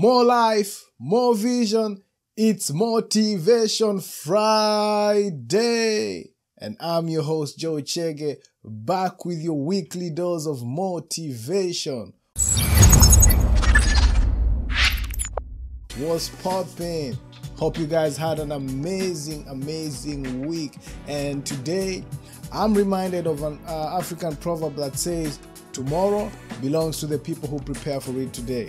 More life, more vision. It's Motivation Friday. And I'm your host, Joe Chege, back with your weekly dose of motivation. What's popping? Hope you guys had an amazing, amazing week. And today, I'm reminded of an uh, African proverb that says, Tomorrow belongs to the people who prepare for it today.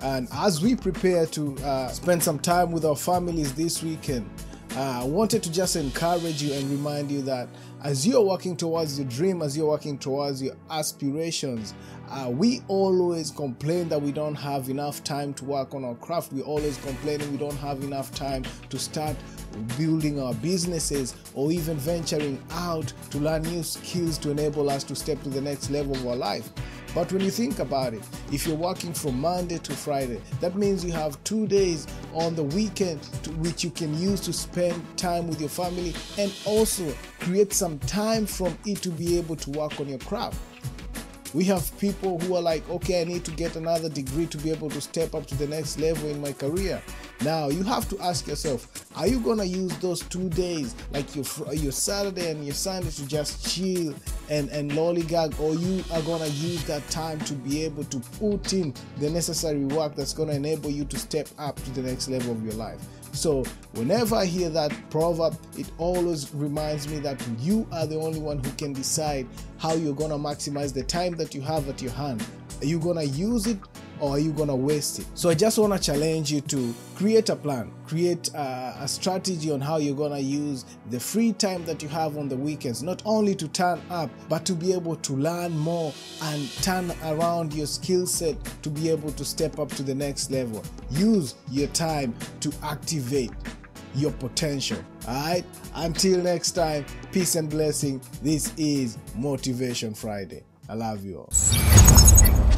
And as we prepare to uh, spend some time with our families this weekend, uh, I wanted to just encourage you and remind you that as you're working towards your dream, as you're working towards your aspirations, uh, we always complain that we don't have enough time to work on our craft. We always complaining we don't have enough time to start building our businesses or even venturing out to learn new skills to enable us to step to the next level of our life. But when you think about it, if you're working from Monday to Friday, that means you have two days on the weekend which you can use to spend time with your family and also create some time from it to be able to work on your craft. We have people who are like, okay, I need to get another degree to be able to step up to the next level in my career. Now, you have to ask yourself, are you going to use those two days, like your, your Saturday and your Sunday, to just chill and, and lollygag, or you are going to use that time to be able to put in the necessary work that's going to enable you to step up to the next level of your life? So, whenever I hear that proverb, it always reminds me that you are the only one who can decide how you're going to maximize the time that you have at your hand. Are you going to use it or are you to waste it? So, I just want to challenge you to create a plan, create a, a strategy on how you're to use the free time that you have on the weekends, not only to turn up, but to be able to learn more and turn around your skill set to be able to step up to the next level. Use your time to activate your potential. All right. Until next time, peace and blessing. This is Motivation Friday. I love you all.